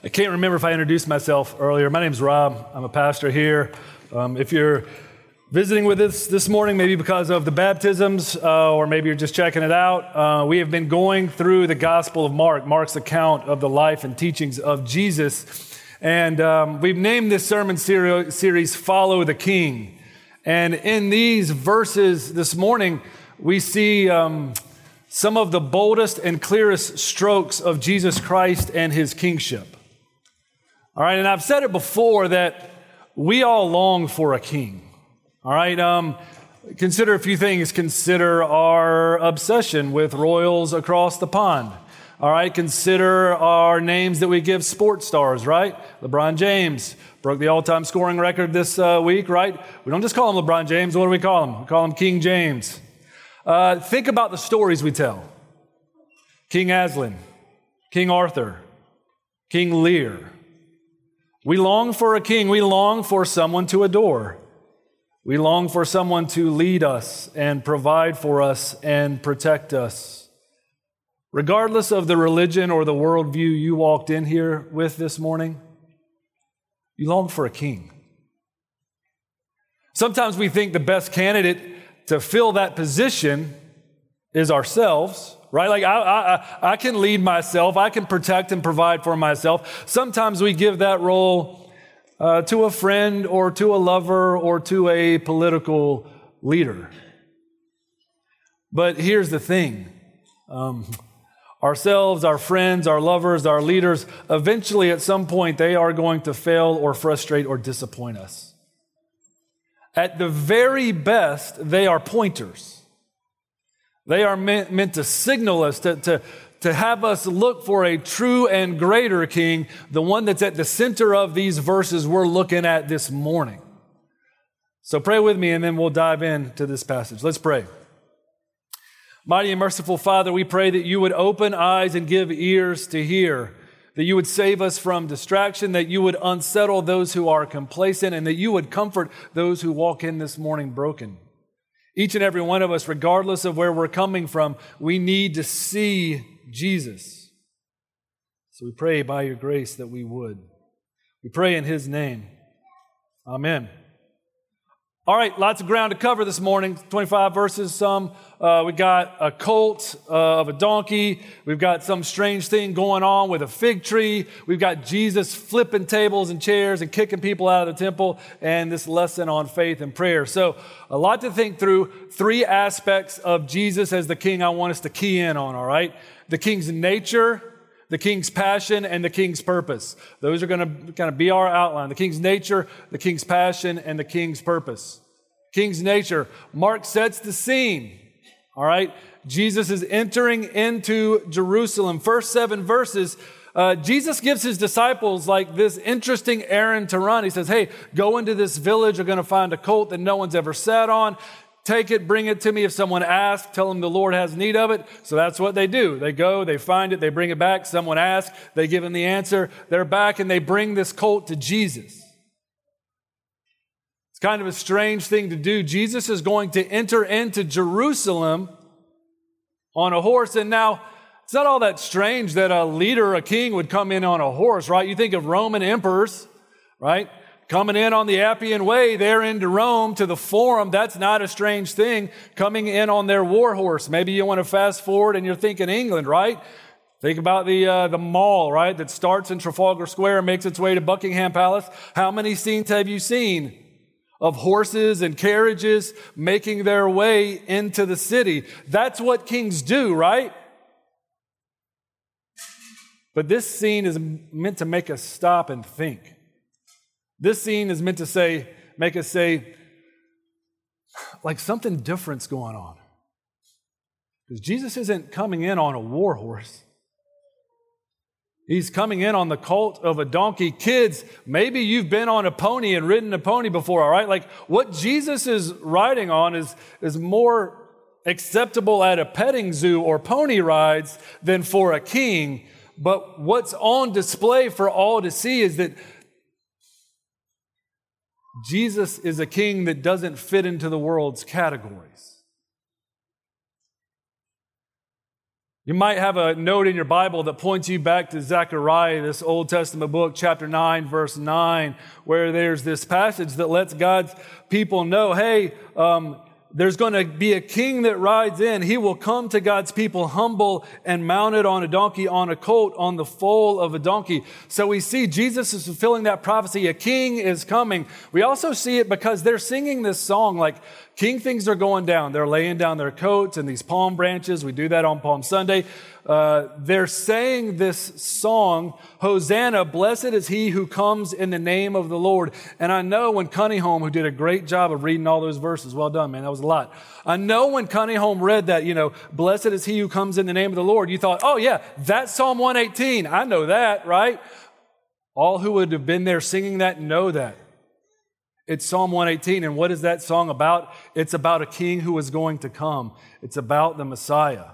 I can't remember if I introduced myself earlier. My name's Rob. I'm a pastor here. Um, if you're visiting with us this morning, maybe because of the baptisms, uh, or maybe you're just checking it out, uh, we have been going through the Gospel of Mark, Mark's account of the life and teachings of Jesus. And um, we've named this sermon series Follow the King. And in these verses this morning, we see um, some of the boldest and clearest strokes of Jesus Christ and his kingship. All right, and I've said it before that we all long for a king. All right, um, consider a few things. Consider our obsession with royals across the pond. All right, consider our names that we give sports stars, right? LeBron James broke the all time scoring record this uh, week, right? We don't just call him LeBron James. What do we call him? We call him King James. Uh, think about the stories we tell King Aslan, King Arthur, King Lear. We long for a king. We long for someone to adore. We long for someone to lead us and provide for us and protect us. Regardless of the religion or the worldview you walked in here with this morning, you long for a king. Sometimes we think the best candidate to fill that position is ourselves right? Like I, I, I can lead myself, I can protect and provide for myself. Sometimes we give that role uh, to a friend or to a lover or to a political leader. But here's the thing um, ourselves, our friends, our lovers, our leaders, eventually at some point they are going to fail or frustrate or disappoint us. At the very best, they are pointers. They are meant, meant to signal us, to, to, to have us look for a true and greater king, the one that's at the center of these verses we're looking at this morning. So pray with me and then we'll dive into this passage. Let's pray. Mighty and merciful Father, we pray that you would open eyes and give ears to hear, that you would save us from distraction, that you would unsettle those who are complacent, and that you would comfort those who walk in this morning broken. Each and every one of us, regardless of where we're coming from, we need to see Jesus. So we pray by your grace that we would. We pray in his name. Amen. All right, lots of ground to cover this morning. 25 verses, some. Uh, we got a colt uh, of a donkey. We've got some strange thing going on with a fig tree. We've got Jesus flipping tables and chairs and kicking people out of the temple, and this lesson on faith and prayer. So, a lot to think through. Three aspects of Jesus as the king I want us to key in on, all right? The king's nature, the king's passion and the king's purpose. Those are going to kind of be our outline. The king's nature, the king's passion, and the king's purpose. King's nature. Mark sets the scene. All right. Jesus is entering into Jerusalem. First seven verses. Uh, Jesus gives his disciples like this interesting errand to run. He says, Hey, go into this village. You're going to find a colt that no one's ever sat on. Take it, bring it to me. If someone asks, tell them the Lord has need of it. So that's what they do. They go, they find it, they bring it back. Someone asks, they give them the answer. They're back and they bring this colt to Jesus. It's kind of a strange thing to do. Jesus is going to enter into Jerusalem on a horse. And now, it's not all that strange that a leader, a king, would come in on a horse, right? You think of Roman emperors, right? Coming in on the Appian Way there into Rome to the Forum, that's not a strange thing. Coming in on their war horse. Maybe you want to fast forward and you're thinking England, right? Think about the, uh, the mall, right? That starts in Trafalgar Square and makes its way to Buckingham Palace. How many scenes have you seen of horses and carriages making their way into the city? That's what kings do, right? But this scene is meant to make us stop and think. This scene is meant to say, make us say, like something different's going on. Because Jesus isn't coming in on a war horse. He's coming in on the colt of a donkey. Kids, maybe you've been on a pony and ridden a pony before, all right? Like what Jesus is riding on is, is more acceptable at a petting zoo or pony rides than for a king. But what's on display for all to see is that Jesus is a king that doesn't fit into the world's categories. You might have a note in your Bible that points you back to Zechariah, this Old Testament book, chapter 9, verse 9, where there's this passage that lets God's people know hey, um, there's going to be a king that rides in. He will come to God's people humble and mounted on a donkey, on a colt, on the foal of a donkey. So we see Jesus is fulfilling that prophecy. A king is coming. We also see it because they're singing this song like king things are going down. They're laying down their coats and these palm branches. We do that on Palm Sunday. Uh, they're saying this song, Hosanna, blessed is he who comes in the name of the Lord. And I know when Cunningham, who did a great job of reading all those verses, well done, man, that was a lot. I know when Cunningham read that, you know, blessed is he who comes in the name of the Lord, you thought, oh yeah, that's Psalm 118. I know that, right? All who would have been there singing that know that. It's Psalm 118. And what is that song about? It's about a king who is going to come. It's about the Messiah.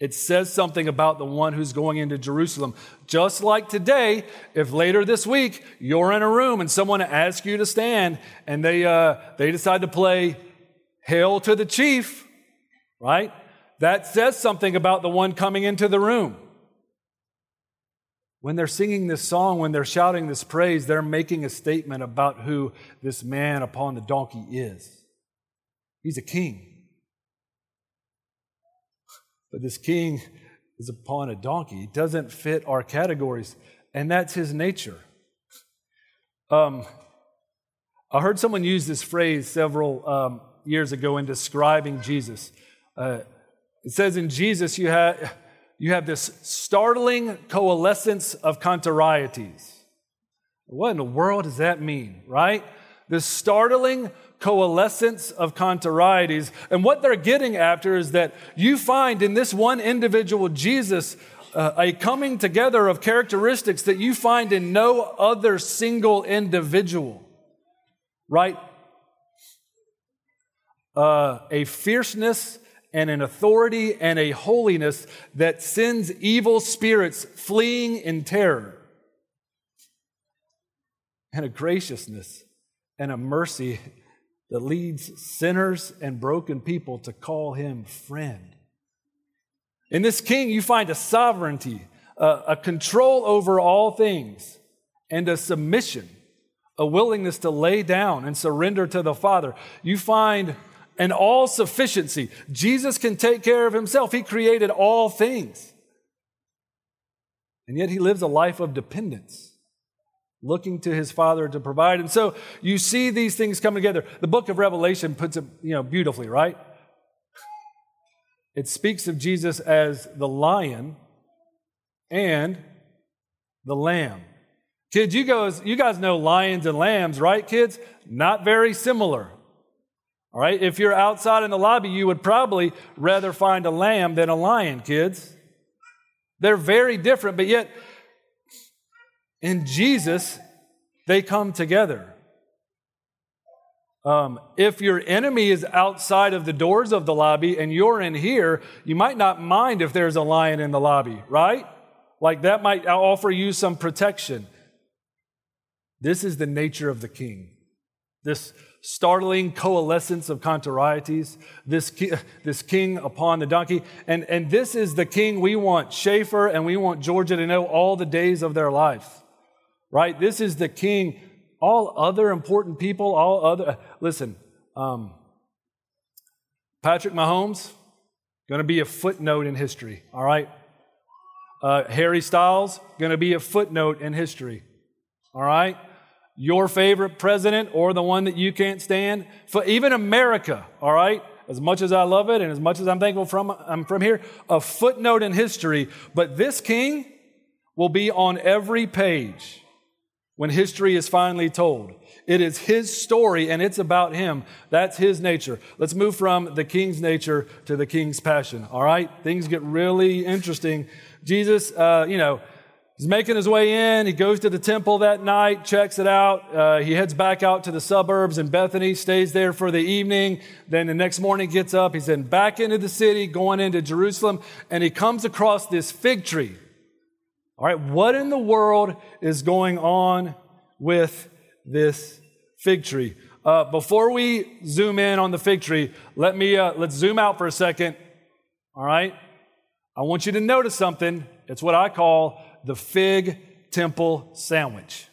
It says something about the one who's going into Jerusalem. Just like today, if later this week you're in a room and someone asks you to stand and they, uh, they decide to play Hail to the Chief, right? That says something about the one coming into the room. When they're singing this song, when they're shouting this praise, they're making a statement about who this man upon the donkey is. He's a king. But this king is upon a donkey. He doesn't fit our categories, and that's his nature. Um, I heard someone use this phrase several um, years ago in describing Jesus. Uh, it says in Jesus, you have, you have this startling coalescence of contrarieties. What in the world does that mean, right? This startling coalescence of contrarieties. And what they're getting after is that you find in this one individual, Jesus, uh, a coming together of characteristics that you find in no other single individual, right? Uh, a fierceness and an authority and a holiness that sends evil spirits fleeing in terror, and a graciousness and a mercy that leads sinners and broken people to call him friend. In this king, you find a sovereignty, a, a control over all things, and a submission, a willingness to lay down and surrender to the Father. You find an all sufficiency. Jesus can take care of himself, he created all things. And yet he lives a life of dependence looking to his father to provide. And so you see these things come together. The book of Revelation puts it, you know, beautifully, right? It speaks of Jesus as the lion and the lamb. Kids, you guys, you guys know lions and lambs, right, kids? Not very similar. All right, if you're outside in the lobby, you would probably rather find a lamb than a lion, kids. They're very different, but yet in Jesus, they come together. Um, if your enemy is outside of the doors of the lobby and you're in here, you might not mind if there's a lion in the lobby, right? Like that might offer you some protection. This is the nature of the king. This startling coalescence of contrarieties, this, ki- this king upon the donkey. And, and this is the king we want Schaefer and we want Georgia to know all the days of their life right? This is the king. All other important people, all other, listen, um, Patrick Mahomes, going to be a footnote in history, all right? Uh, Harry Styles, going to be a footnote in history, all right? Your favorite president or the one that you can't stand, for even America, all right? As much as I love it and as much as I'm thankful from, I'm from here, a footnote in history. But this king will be on every page when history is finally told. It is his story and it's about him. That's his nature. Let's move from the king's nature to the king's passion. All right? Things get really interesting. Jesus, uh, you know, he's making his way in. He goes to the temple that night, checks it out. Uh, he heads back out to the suburbs in Bethany, stays there for the evening. Then the next morning gets up. He's then back into the city, going into Jerusalem, and he comes across this fig tree. All right, what in the world is going on with this fig tree? Uh, before we zoom in on the fig tree, let me uh, let's zoom out for a second. All right, I want you to notice something. It's what I call the fig temple sandwich.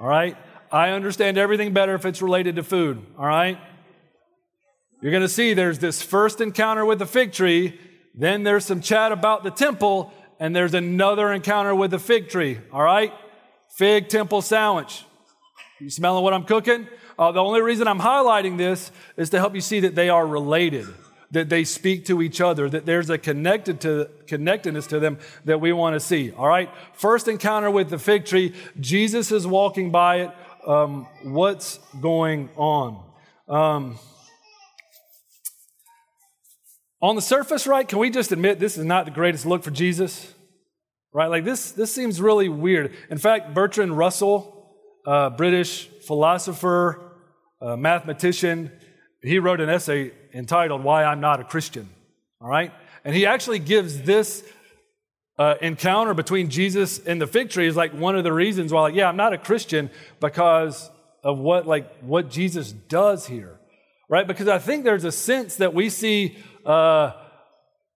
All right? I understand everything better if it's related to food. All right? You're going to see there's this first encounter with the fig tree, then there's some chat about the temple, and there's another encounter with the fig tree. All right? Fig temple sandwich. You smelling what I'm cooking? Uh, the only reason I'm highlighting this is to help you see that they are related, that they speak to each other, that there's a connected to, connectedness to them that we want to see. All right? First encounter with the fig tree, Jesus is walking by it. Um, what's going on? Um, on the surface, right, can we just admit this is not the greatest look for Jesus? Right? Like this, this seems really weird. In fact, Bertrand Russell, uh, British philosopher, uh, mathematician, he wrote an essay entitled Why I'm Not a Christian. All right? And he actually gives this uh, encounter between Jesus and the fig tree is like one of the reasons why, like, yeah, I'm not a Christian because of what, like, what Jesus does here, right? Because I think there's a sense that we see uh,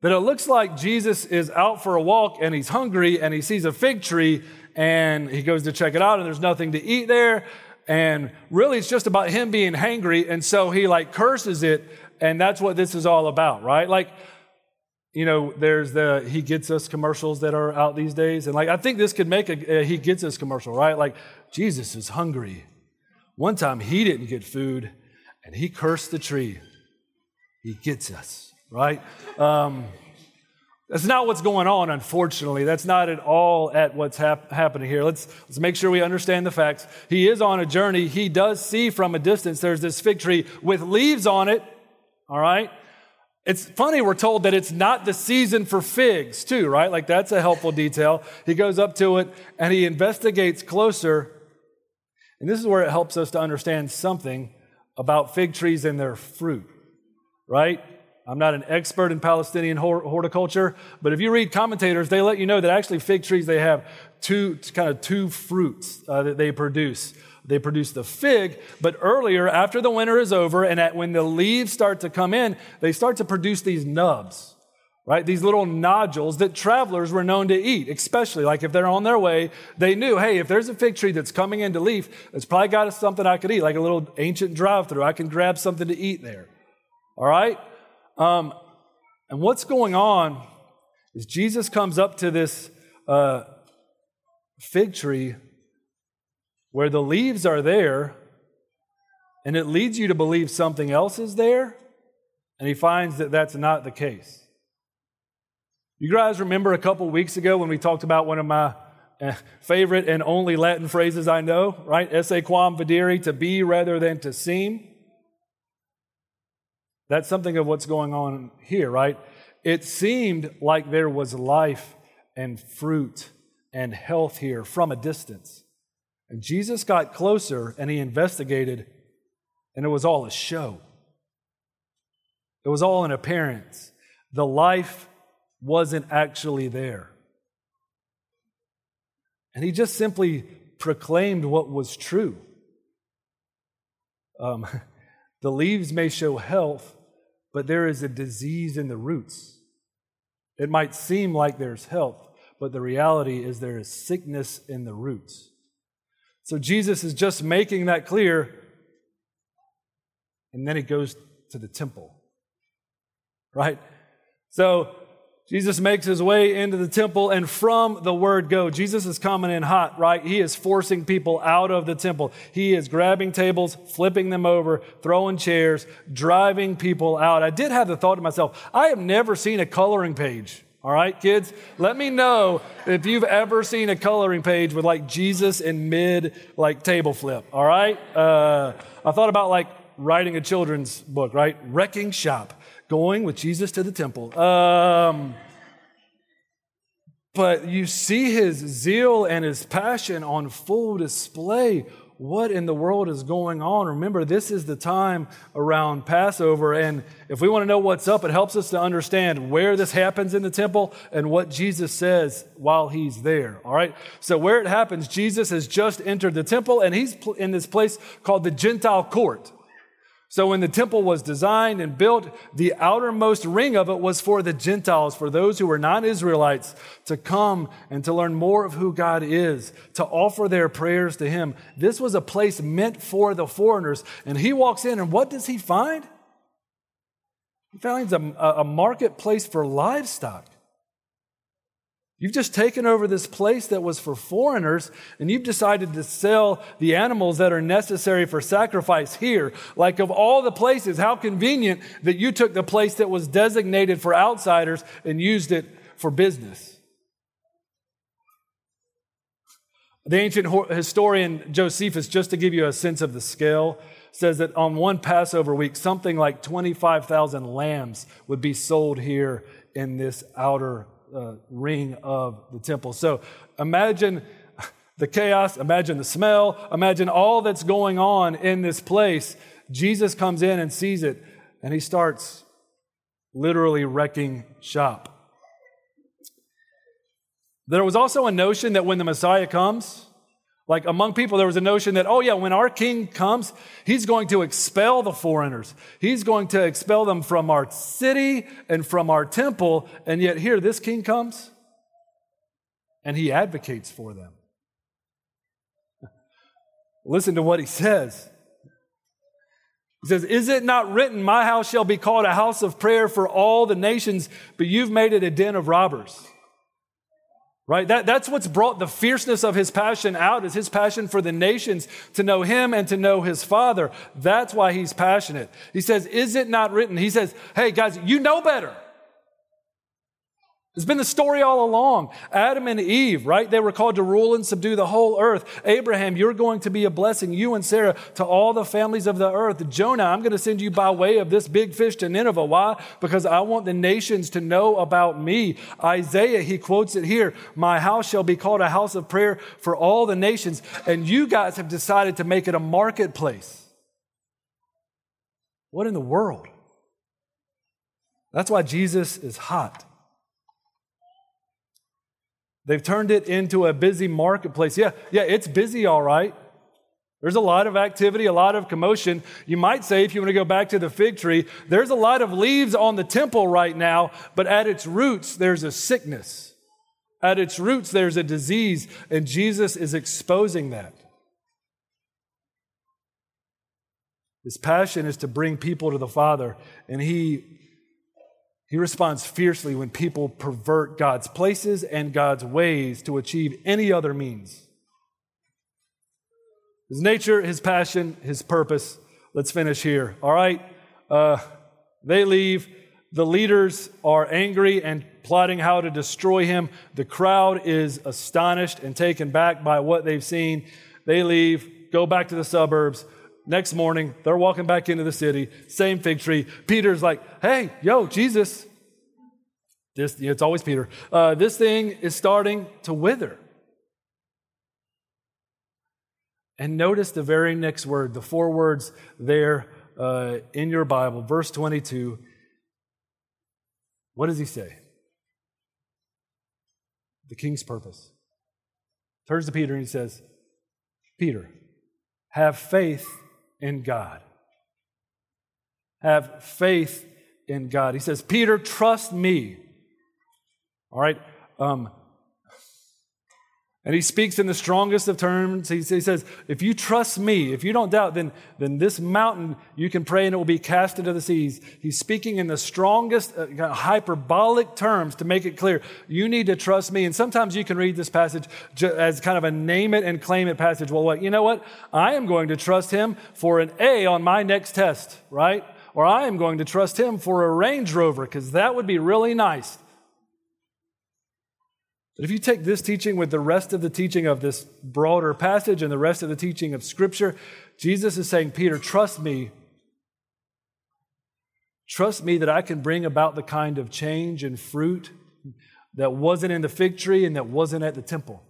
that it looks like Jesus is out for a walk and he's hungry and he sees a fig tree and he goes to check it out and there's nothing to eat there. And really, it's just about him being hangry. And so he like curses it. And that's what this is all about, right? Like, you know, there's the He Gets Us commercials that are out these days. And like, I think this could make a, a He Gets Us commercial, right? Like, Jesus is hungry. One time he didn't get food and he cursed the tree. He gets us right? Um, that's not what's going on, unfortunately. That's not at all at what's hap- happening here. Let's, let's make sure we understand the facts. He is on a journey. He does see from a distance there's this fig tree with leaves on it, all right? It's funny, we're told that it's not the season for figs, too, right? Like that's a helpful detail. He goes up to it and he investigates closer. And this is where it helps us to understand something about fig trees and their fruit, right? I'm not an expert in Palestinian horticulture, but if you read commentators, they let you know that actually fig trees, they have two, kind of two fruits uh, that they produce. They produce the fig, but earlier, after the winter is over and at, when the leaves start to come in, they start to produce these nubs, right? These little nodules that travelers were known to eat, especially like if they're on their way, they knew, hey, if there's a fig tree that's coming into leaf, it's probably got something I could eat, like a little ancient drive through. I can grab something to eat there. All right? Um, and what's going on is Jesus comes up to this uh, fig tree where the leaves are there, and it leads you to believe something else is there, and he finds that that's not the case. You guys remember a couple weeks ago when we talked about one of my uh, favorite and only Latin phrases I know, right? Esse quam videre, to be rather than to seem. That's something of what's going on here, right? It seemed like there was life and fruit and health here from a distance. And Jesus got closer and he investigated, and it was all a show. It was all an appearance. The life wasn't actually there. And he just simply proclaimed what was true. Um, The leaves may show health, but there is a disease in the roots. It might seem like there's health, but the reality is there is sickness in the roots. So Jesus is just making that clear, and then he goes to the temple. Right? So Jesus makes his way into the temple, and from the word go, Jesus is coming in hot, right? He is forcing people out of the temple. He is grabbing tables, flipping them over, throwing chairs, driving people out. I did have the thought to myself, I have never seen a coloring page. All right, kids, let me know if you've ever seen a coloring page with like Jesus in mid like table flip. All right, uh, I thought about like writing a children's book, right? Wrecking shop going with Jesus to the temple. Um, but you see his zeal and his passion on full display. What in the world is going on? Remember, this is the time around Passover. And if we want to know what's up, it helps us to understand where this happens in the temple and what Jesus says while he's there. All right. So, where it happens, Jesus has just entered the temple and he's in this place called the Gentile court. So when the temple was designed and built, the outermost ring of it was for the Gentiles, for those who were not Israelites to come and to learn more of who God is, to offer their prayers to Him. This was a place meant for the foreigners. And he walks in, and what does he find? He finds a, a marketplace for livestock. You've just taken over this place that was for foreigners and you've decided to sell the animals that are necessary for sacrifice here. Like of all the places, how convenient that you took the place that was designated for outsiders and used it for business. The ancient historian Josephus, just to give you a sense of the scale, says that on one Passover week, something like 25,000 lambs would be sold here in this outer uh, ring of the temple. So imagine the chaos, imagine the smell, imagine all that's going on in this place. Jesus comes in and sees it, and he starts literally wrecking shop. There was also a notion that when the Messiah comes, like among people, there was a notion that, oh, yeah, when our king comes, he's going to expel the foreigners. He's going to expel them from our city and from our temple. And yet, here, this king comes and he advocates for them. Listen to what he says. He says, Is it not written, My house shall be called a house of prayer for all the nations, but you've made it a den of robbers? Right? That, that's what's brought the fierceness of his passion out is his passion for the nations to know him and to know his father. That's why he's passionate. He says, is it not written? He says, hey guys, you know better. It's been the story all along. Adam and Eve, right? They were called to rule and subdue the whole earth. Abraham, you're going to be a blessing, you and Sarah, to all the families of the earth. Jonah, I'm going to send you by way of this big fish to Nineveh. Why? Because I want the nations to know about me. Isaiah, he quotes it here My house shall be called a house of prayer for all the nations. And you guys have decided to make it a marketplace. What in the world? That's why Jesus is hot. They've turned it into a busy marketplace. Yeah, yeah, it's busy, all right. There's a lot of activity, a lot of commotion. You might say, if you want to go back to the fig tree, there's a lot of leaves on the temple right now, but at its roots, there's a sickness. At its roots, there's a disease, and Jesus is exposing that. His passion is to bring people to the Father, and he he responds fiercely when people pervert God's places and God's ways to achieve any other means. His nature, his passion, his purpose. Let's finish here. All right. Uh, they leave. The leaders are angry and plotting how to destroy him. The crowd is astonished and taken back by what they've seen. They leave, go back to the suburbs. Next morning, they're walking back into the city, same fig tree. Peter's like, hey, yo, Jesus, this, it's always Peter, uh, this thing is starting to wither. And notice the very next word, the four words there uh, in your Bible, verse 22. What does he say? The king's purpose. Turns to Peter and he says, Peter, have faith in God. Have faith in God. He says, Peter, trust me. All right? Um, and he speaks in the strongest of terms. He, he, says, If you trust me, if you don't doubt, then, then this mountain you can pray and it will be cast into the seas. He's speaking in the strongest uh, hyperbolic terms to make it clear. You need to trust me. And sometimes you can read this passage as kind of a name it and claim it passage. Well, what, you know what? I am going to trust him for an A on my next test, right? Or I am going to trust him for a Range Rover because that would be really nice. But if you take this teaching with the rest of the teaching of this broader passage and the rest of the teaching of Scripture, Jesus is saying, Peter, trust me. Trust me that I can bring about the kind of change and fruit that wasn't in the fig tree and that wasn't at the temple.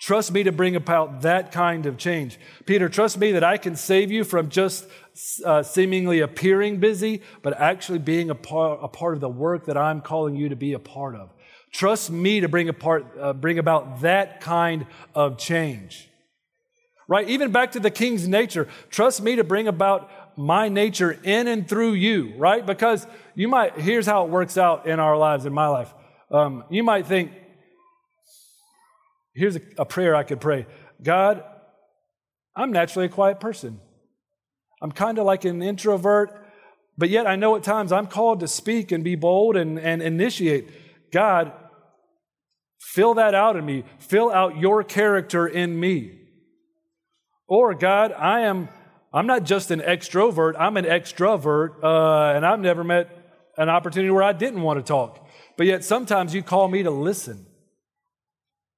Trust me to bring about that kind of change. Peter, trust me that I can save you from just uh, seemingly appearing busy, but actually being a part, a part of the work that I'm calling you to be a part of. Trust me to bring, apart, uh, bring about that kind of change. Right? Even back to the king's nature. Trust me to bring about my nature in and through you, right? Because you might, here's how it works out in our lives, in my life. Um, you might think, here's a, a prayer I could pray God, I'm naturally a quiet person. I'm kind of like an introvert, but yet I know at times I'm called to speak and be bold and, and initiate. God, fill that out in me. Fill out your character in me. Or, God, I am, I'm not just an extrovert, I'm an extrovert, uh, and I've never met an opportunity where I didn't want to talk. But yet sometimes you call me to listen.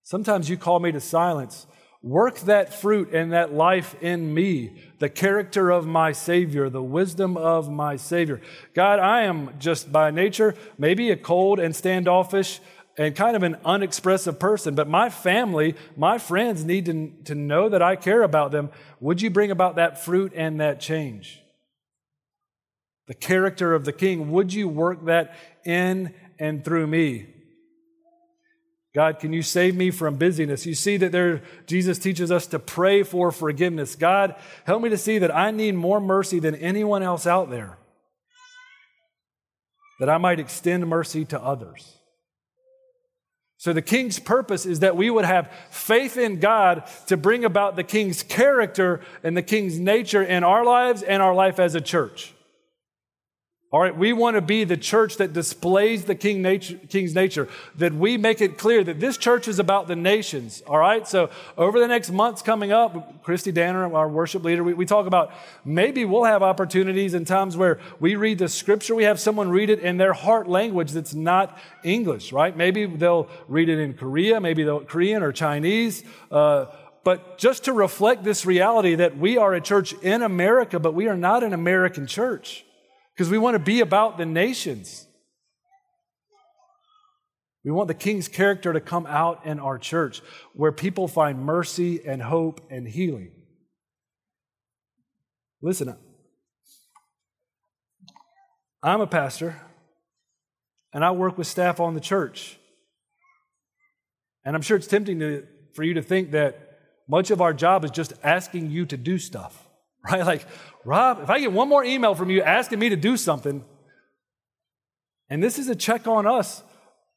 Sometimes you call me to silence. Work that fruit and that life in me, the character of my Savior, the wisdom of my Savior. God, I am just by nature maybe a cold and standoffish and kind of an unexpressive person, but my family, my friends need to, to know that I care about them. Would you bring about that fruit and that change? The character of the King, would you work that in and through me? God, can you save me from busyness? You see that there, Jesus teaches us to pray for forgiveness. God, help me to see that I need more mercy than anyone else out there, that I might extend mercy to others. So, the king's purpose is that we would have faith in God to bring about the king's character and the king's nature in our lives and our life as a church. All right, we want to be the church that displays the king nature, king's nature, that we make it clear that this church is about the nations. All right, so over the next months coming up, Christy Danner, our worship leader, we, we talk about maybe we'll have opportunities and times where we read the scripture, we have someone read it in their heart language that's not English, right? Maybe they'll read it in Korea, maybe they'll Korean or Chinese. Uh, but just to reflect this reality that we are a church in America, but we are not an American church because we want to be about the nations. We want the king's character to come out in our church where people find mercy and hope and healing. Listen, I'm a pastor and I work with staff on the church. And I'm sure it's tempting to, for you to think that much of our job is just asking you to do stuff, right? Like, Rob, if I get one more email from you asking me to do something, and this is a check on us,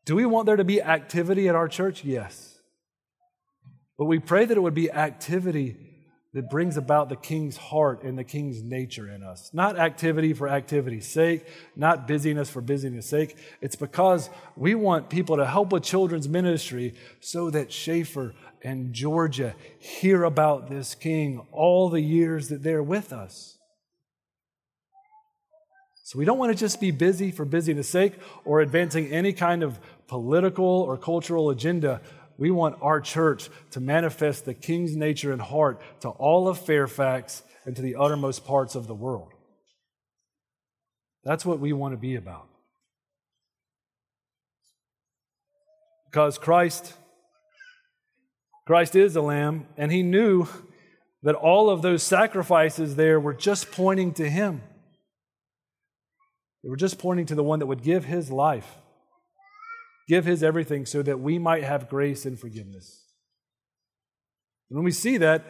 do we want there to be activity at our church? Yes. But we pray that it would be activity that brings about the king's heart and the king's nature in us. Not activity for activity's sake, not busyness for busyness' sake. It's because we want people to help with children's ministry so that Schaefer and Georgia hear about this king all the years that they're with us. So we don't want to just be busy for busyness' sake or advancing any kind of political or cultural agenda. We want our church to manifest the king's nature and heart to all of Fairfax and to the uttermost parts of the world. That's what we want to be about. Because Christ Christ is a lamb, and he knew that all of those sacrifices there were just pointing to him. They were just pointing to the one that would give his life, give his everything so that we might have grace and forgiveness. And when we see that,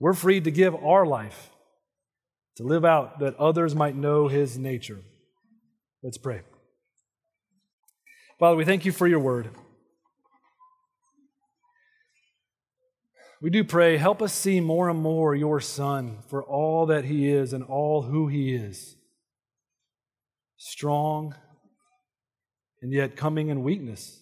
we're free to give our life to live out that others might know his nature. Let's pray. Father, we thank you for your word. We do pray, help us see more and more your Son for all that he is and all who he is. Strong and yet coming in weakness,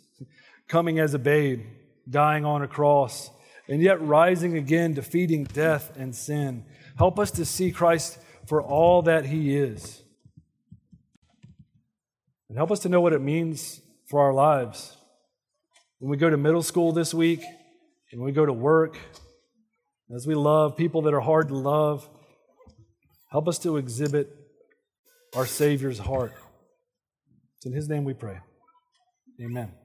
coming as a babe, dying on a cross, and yet rising again, defeating death and sin. Help us to see Christ for all that he is. And help us to know what it means for our lives. When we go to middle school this week, and we go to work, as we love people that are hard to love, help us to exhibit our Savior's heart. It's in His name we pray. Amen.